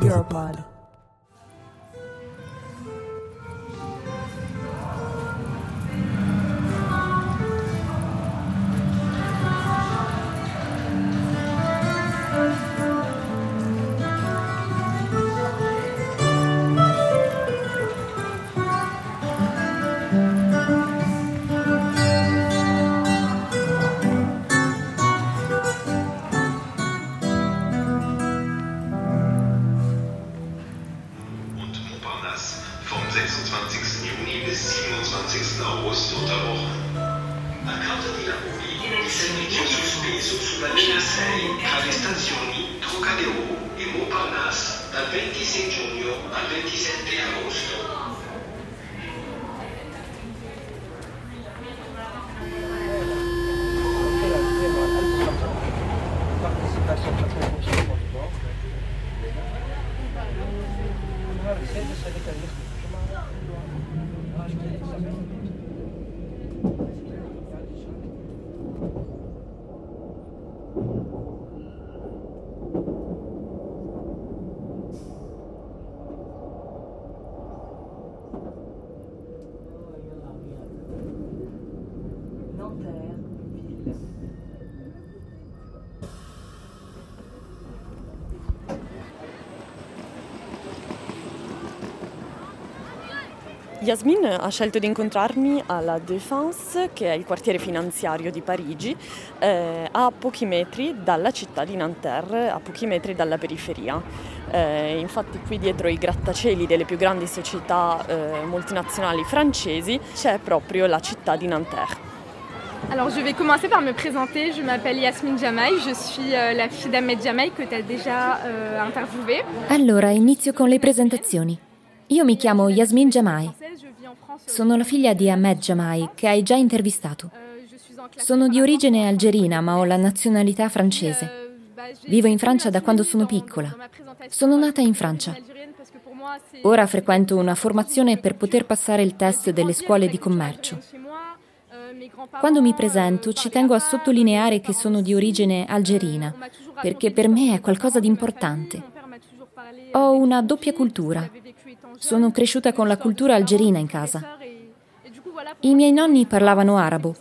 Europod. Europod. 26. Juni bis 27. agosto Woche. A causa di lavori, il servizio sospeso sulla linea 6 tra le stazioni Trocadero e Montparnasse dal 26 giugno al 27 agosto. Yasmin ha scelto di incontrarmi alla Défense, che è il quartiere finanziario di Parigi, eh, a pochi metri dalla città di Nanterre, a pochi metri dalla periferia. Eh, infatti qui dietro i grattacieli delle più grandi società eh, multinazionali francesi c'è proprio la città di Nanterre. Alors je vais commencer par me présenter, je m'appelle Yasmine Jamaï, je suis euh, la fille d'Ahmed Jamaï que tu as déjà euh, interviewé. Allora, inizio con le presentazioni. Io mi chiamo Yasmin Jamai. France. Sono la figlia di Ahmed Jamai, che hai già intervistato. Euh, Sono di origine algerina, ma ho la nazionalità francese. Euh, j'ai- Vivo in Francia da quando sono piccola. Sono nata in Francia. Ora frequento una formazione per poter passare il test delle scuole di commercio. Quando mi presento ci tengo a sottolineare che sono di origine algerina, perché per me è qualcosa di importante. Ho una doppia cultura. Sono cresciuta con la cultura algerina in casa. I miei nonni parlavano arabo,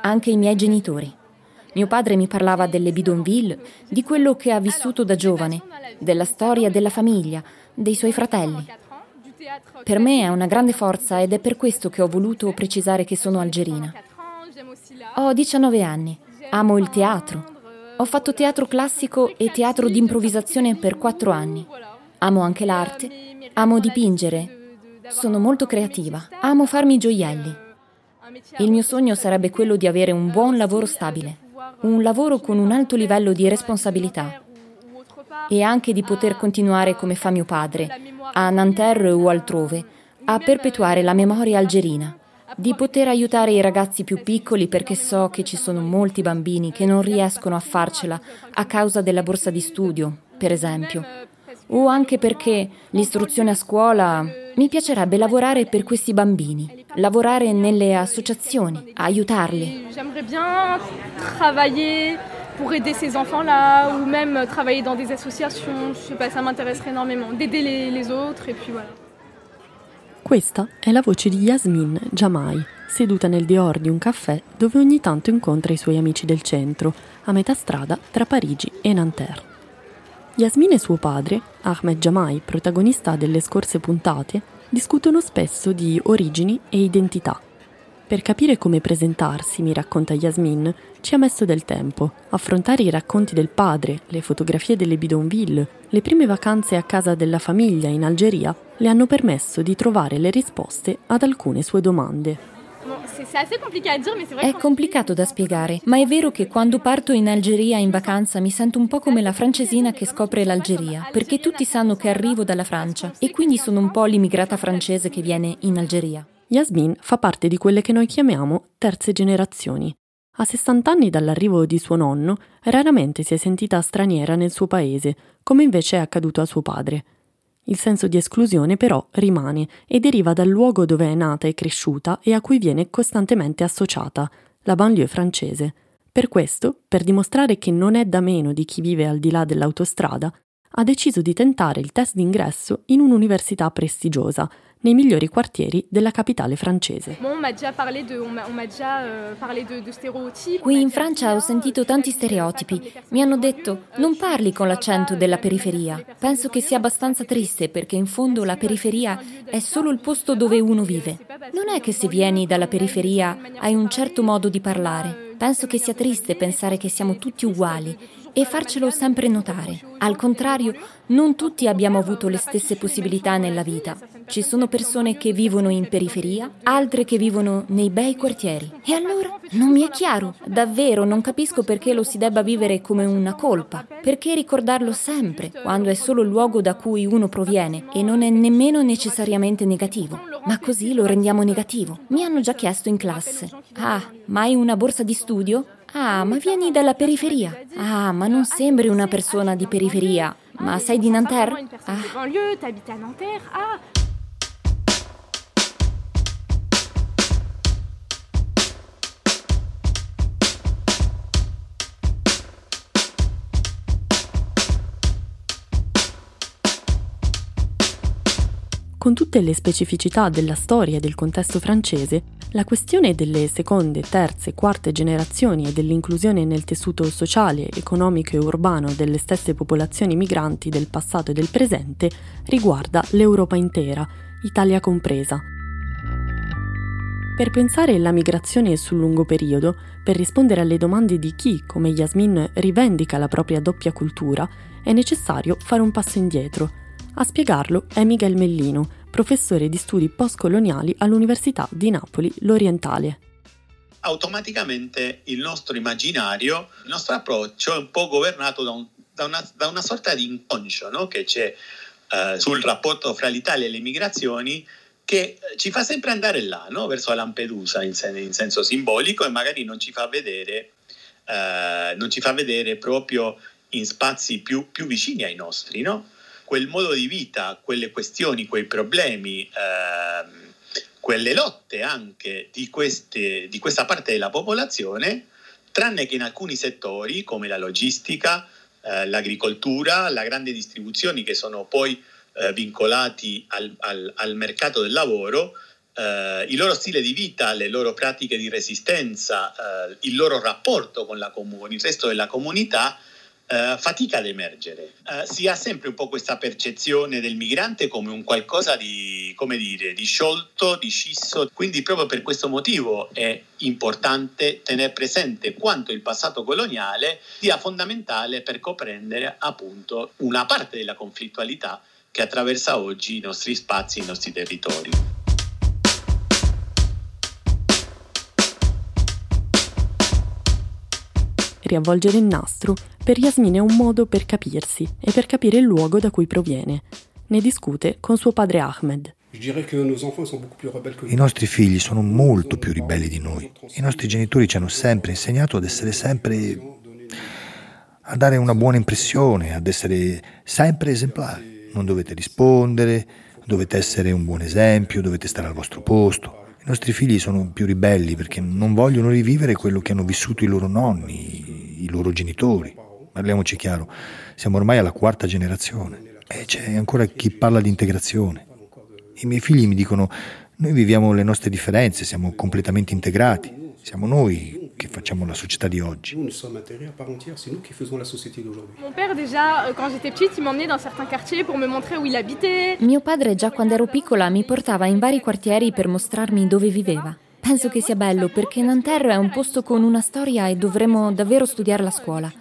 anche i miei genitori. Mio padre mi parlava delle bidonville, di quello che ha vissuto da giovane, della storia della famiglia, dei suoi fratelli. Per me è una grande forza ed è per questo che ho voluto precisare che sono algerina. 4 ans, j'aime aussi l'art. Ho 19 anni, amo il teatro. Ho fatto teatro classico e teatro di improvvisazione per 4 anni. Amo anche l'arte, amo dipingere. Sono molto creativa, amo farmi gioielli. Il mio sogno sarebbe quello di avere un buon lavoro stabile, un lavoro con un alto livello di responsabilità e anche di poter continuare come fa mio padre, a Nanterre o altrove, a perpetuare la memoria algerina, di poter aiutare i ragazzi più piccoli perché so che ci sono molti bambini che non riescono a farcela a causa della borsa di studio, per esempio, o anche perché l'istruzione a scuola mi piacerebbe lavorare per questi bambini, lavorare nelle associazioni, aiutarli. J'aimerais bien travailler pour aider ces enfants-là ou même travailler dans des associations. Je sais pas, ça m'intéresserait énormément d'aider les, les autres et puis voilà. Questa è la voce di Yasmin Jamai, seduta nel Dior di un caffè dove ogni tanto incontra i suoi amici del centro, a metà strada tra Parigi e Nanterre. Yasmin e suo padre, Ahmed Jamai, protagonista delle scorse puntate, discutono spesso di origini e identità. Per capire come presentarsi, mi racconta Yasmin, ci ha messo del tempo. Affrontare i racconti del padre, le fotografie delle bidonville, le prime vacanze a casa della famiglia in Algeria le hanno permesso di trovare le risposte ad alcune sue domande. È complicato da spiegare, ma è vero che quando parto in Algeria in vacanza mi sento un po' come la francesina che scopre l'Algeria, perché tutti sanno che arrivo dalla Francia e quindi sono un po' l'immigrata francese che viene in Algeria. Yasmin fa parte di quelle che noi chiamiamo terze generazioni. A 60 anni dall'arrivo di suo nonno, raramente si è sentita straniera nel suo paese, come invece è accaduto a suo padre. Il senso di esclusione però rimane e deriva dal luogo dove è nata e cresciuta e a cui viene costantemente associata, la banlieue francese. Per questo, per dimostrare che non è da meno di chi vive al di là dell'autostrada, ha deciso di tentare il test d'ingresso in un'università prestigiosa, nei migliori quartieri della capitale francese. Qui in Francia ho sentito tanti stereotipi. Mi hanno detto non parli con l'accento della periferia. Penso che sia abbastanza triste perché in fondo la periferia è solo il posto dove uno vive. Non è che se vieni dalla periferia hai un certo modo di parlare. Penso che sia triste pensare che siamo tutti uguali e farcelo sempre notare. Al contrario, non tutti abbiamo avuto le stesse possibilità nella vita. Ci sono persone che vivono in periferia, altre che vivono nei bei quartieri. E allora? Non mi è chiaro. Davvero non capisco perché lo si debba vivere come una colpa. Perché ricordarlo sempre, quando è solo il luogo da cui uno proviene e non è nemmeno necessariamente negativo. Ma così lo rendiamo negativo. Mi hanno già chiesto in classe. Ah, ma hai una borsa di studio? Ah, ma vieni dalla periferia. Ah, ma non sembri una persona di periferia. Ma sei di Nanterre? Ah. Con tutte le specificità della storia e del contesto francese, la questione delle seconde, terze, quarte generazioni e dell'inclusione nel tessuto sociale, economico e urbano delle stesse popolazioni migranti del passato e del presente riguarda l'Europa intera, Italia compresa. Per pensare alla migrazione sul lungo periodo, per rispondere alle domande di chi, come Yasmin, rivendica la propria doppia cultura, è necessario fare un passo indietro a spiegarlo è Miguel Mellino, professore di studi postcoloniali all'Università di Napoli L'Orientale. Automaticamente il nostro immaginario, il nostro approccio è un po' governato da, un, da, una, da una, sorta di inconscio no? che c'è eh, sul rapporto fra l'Italia e le migrazioni che ci fa sempre andare là, no? verso Lampedusa in, sen- in, senso simbolico e magari non ci fa vedere, eh, ci fa vedere proprio in spazi più, più vicini ai nostri. No? Quel modo di vita, quelle questioni, quei problemi, ehm, quelle lotte anche di, queste, di questa parte della popolazione, tranne che in alcuni settori come la logistica, eh, l'agricoltura, la grande distribuzione che sono poi eh, vincolati al, al, al, mercato del lavoro, eh, il loro stile di vita, le loro pratiche di resistenza, eh, il loro rapporto con, la, con il resto della comunità Uh, fatica ad emergere. Uh, si ha sempre un po' questa percezione del migrante come un qualcosa di, come dire, di sciolto, di scisso, quindi proprio per questo motivo è importante tenere presente quanto il passato coloniale sia fondamentale per comprendere appunto una parte della conflittualità che attraversa oggi i nostri spazi, i nostri territori. Riavvolgere il nastro, per Yasmin è un modo per capirsi e per capire il luogo da cui proviene. Ne discute con suo padre Ahmed. I nostri figli sono molto più ribelli di noi. I nostri genitori ci hanno sempre insegnato ad essere sempre... a dare una buona impressione, ad essere sempre esemplari. Non dovete rispondere, dovete essere un buon esempio, dovete stare al vostro posto. Nostri figli sono più ribelli perché non vogliono rivivere quello che hanno vissuto i loro nonni, i loro genitori. Parliamoci chiaro, siamo ormai alla quarta generazione e c'è ancora chi parla di integrazione. I miei figli mi dicono, noi viviamo le nostre differenze, siamo completamente integrati, siamo noi che facciamo la società di oggi. Mon père déjà euh, quand j'étais petite, il m'emmenait dans certains quartiers pour me montrer où il habitait. Mio padre già quando ero piccola mi portava in vari quartieri per mostrarmi dove viveva. Penso che sia bello perché Nanterre è un posto con una storia e dovremmo davvero studiarla a scuola.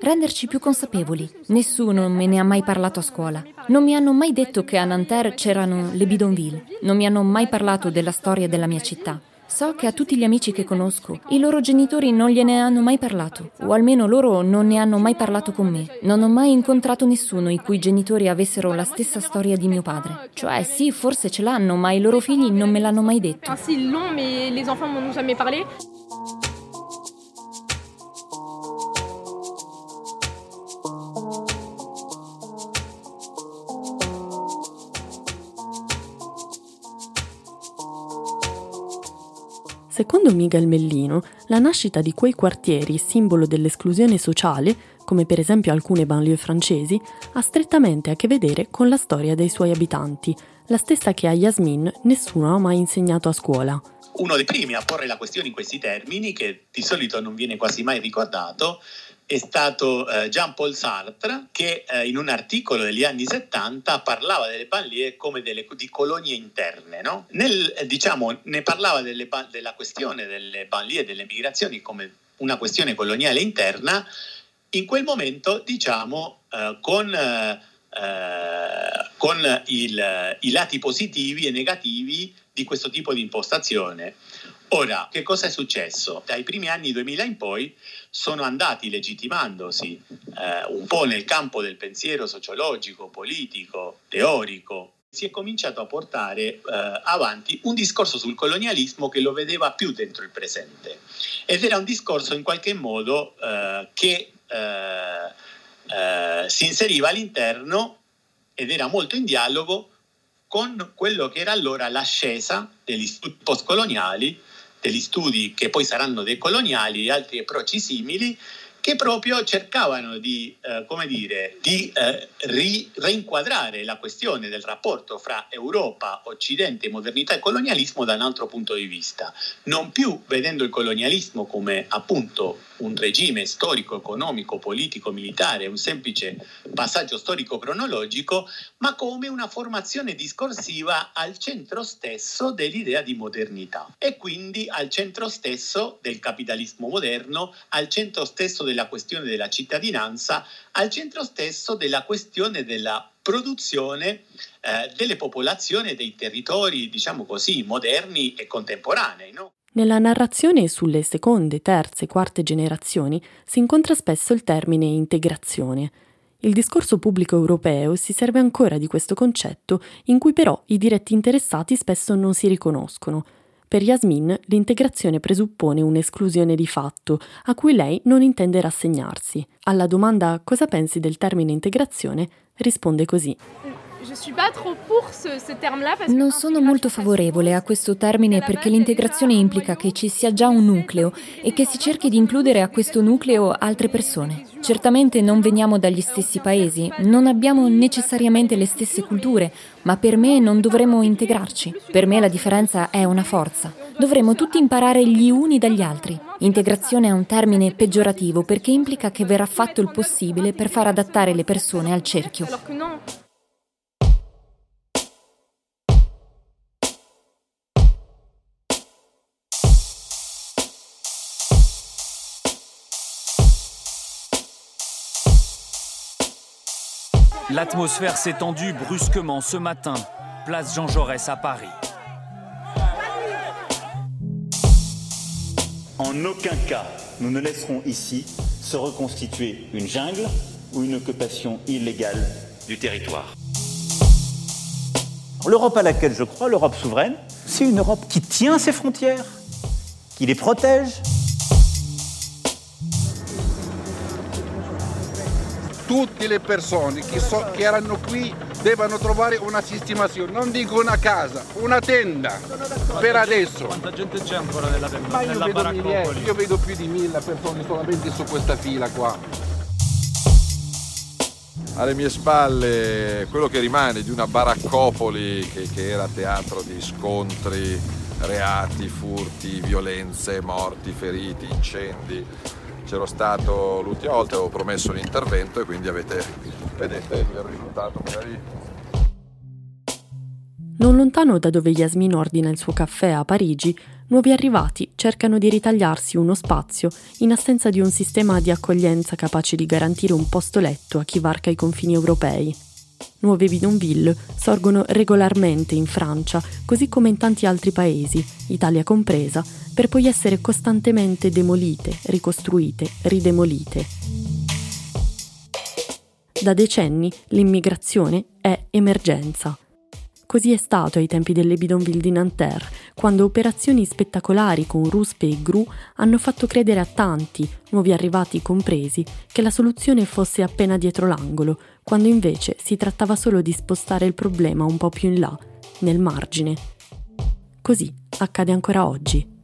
Renderci più consapevoli. Nessuno me ne ha mai parlato a scuola. Non mi hanno mai detto che a Nanterre c'erano le bidonville. Non mi hanno mai parlato della storia della mia città. So che a tutti gli amici che conosco, i loro genitori non gliene hanno mai parlato, o almeno loro non ne hanno mai parlato con me. Non ho mai incontrato nessuno i cui genitori avessero la stessa storia di mio padre. Cioè, sì, forse ce l'hanno, ma i loro figli non me l'hanno mai detto. Ah, sì, long, mais les enfants m'en ont jamais parlé. Secondo Miguel Mellino, la nascita di quei quartieri, simbolo dell'esclusione sociale, come per esempio alcune banlieue francesi, ha strettamente a che vedere con la storia dei suoi abitanti, la stessa che a Yasmin nessuno ha mai insegnato a scuola. Uno dei primi a porre la questione in questi termini, che di solito non viene quasi mai ricordato, è stato eh, Jean-Paul Sartre che eh, in un articolo degli anni 70 parlava delle banlieue come delle, di colonie interne. No? Nel, eh, diciamo, ne parlava delle, della questione delle banlieue e delle migrazioni come una questione coloniale interna, in quel momento diciamo eh, con, eh, con il, i lati positivi e negativi di questo tipo di impostazione. Ora, che cosa è successo? Dai primi anni 2000 in poi sono andati legittimandosi eh, un po' nel campo del pensiero sociologico, politico, teorico. Si è cominciato a portare eh, avanti un discorso sul colonialismo che lo vedeva più dentro il presente. Ed era un discorso in qualche modo eh, che eh, eh, si inseriva all'interno ed era molto in dialogo con quello che era allora l'ascesa degli studi postcoloniali degli studi che poi saranno decoloniali e altri approcci simili che proprio cercavano di, eh, come dire, di eh, ri- reinquadrare la questione del rapporto fra Europa, Occidente, modernità e colonialismo da un altro punto di vista, non più vedendo il colonialismo come appunto un regime storico, economico, politico, militare, un semplice passaggio storico cronologico, ma come una formazione discorsiva al centro stesso dell'idea di modernità. E quindi al centro stesso del capitalismo moderno, al centro stesso della questione della cittadinanza, al centro stesso della questione della produzione eh, delle popolazioni e dei territori, diciamo così, moderni e contemporanei. No? Nella narrazione sulle seconde, terze, quarte generazioni si incontra spesso il termine integrazione. Il discorso pubblico europeo si serve ancora di questo concetto, in cui però i diretti interessati spesso non si riconoscono, per Yasmin l'integrazione presuppone un'esclusione di fatto, a cui lei non intende rassegnarsi. Alla domanda cosa pensi del termine integrazione, risponde così. Non sono molto favorevole a questo termine perché l'integrazione implica che ci sia già un nucleo e che si cerchi di includere a questo nucleo altre persone. Certamente non veniamo dagli stessi paesi, non abbiamo necessariamente le stesse culture, ma per me non dovremmo integrarci. Per me la differenza è una forza. Dovremmo tutti imparare gli uni dagli altri. Integrazione è un termine peggiorativo perché implica che verrà fatto il possibile per far adattare le persone al cerchio. L'atmosphère s'est tendue brusquement ce matin, place Jean Jaurès à Paris. En aucun cas, nous ne laisserons ici se reconstituer une jungle ou une occupation illégale du territoire. L'Europe à laquelle je crois, l'Europe souveraine, c'est une Europe qui tient ses frontières, qui les protège, tutte le persone che, so, che erano qui devono trovare una sistemazione, non dico una casa, una tenda per adesso. Quanta gente c'è ancora nella, Ma io vedo, migliaia, io vedo più di mille persone solamente su questa fila qua. Alle mie spalle quello che rimane di una baraccopoli che, che era teatro di scontri, reati, furti, violenze, morti, feriti, incendi c'ero stato l'ultima volta, avevo promesso l'intervento e quindi avete, vedete il risultato magari. Non lontano da dove Yasmin ordina il suo caffè a Parigi, nuovi arrivati cercano di ritagliarsi uno spazio in assenza di un sistema di accoglienza capace di garantire un posto letto a chi varca i confini europei. Nuove bidonville sorgono regolarmente in Francia, così come in tanti altri paesi, Italia compresa, per poi essere costantemente demolite, ricostruite, ridemolite. Da decenni l'immigrazione è emergenza. Così è stato ai tempi delle bidonville di Nanterre, quando operazioni spettacolari con ruspe e gru hanno fatto credere a tanti, nuovi arrivati compresi, che la soluzione fosse appena dietro l'angolo, quando invece si trattava solo di spostare il problema un po' più in là, nel margine. Così accade ancora oggi.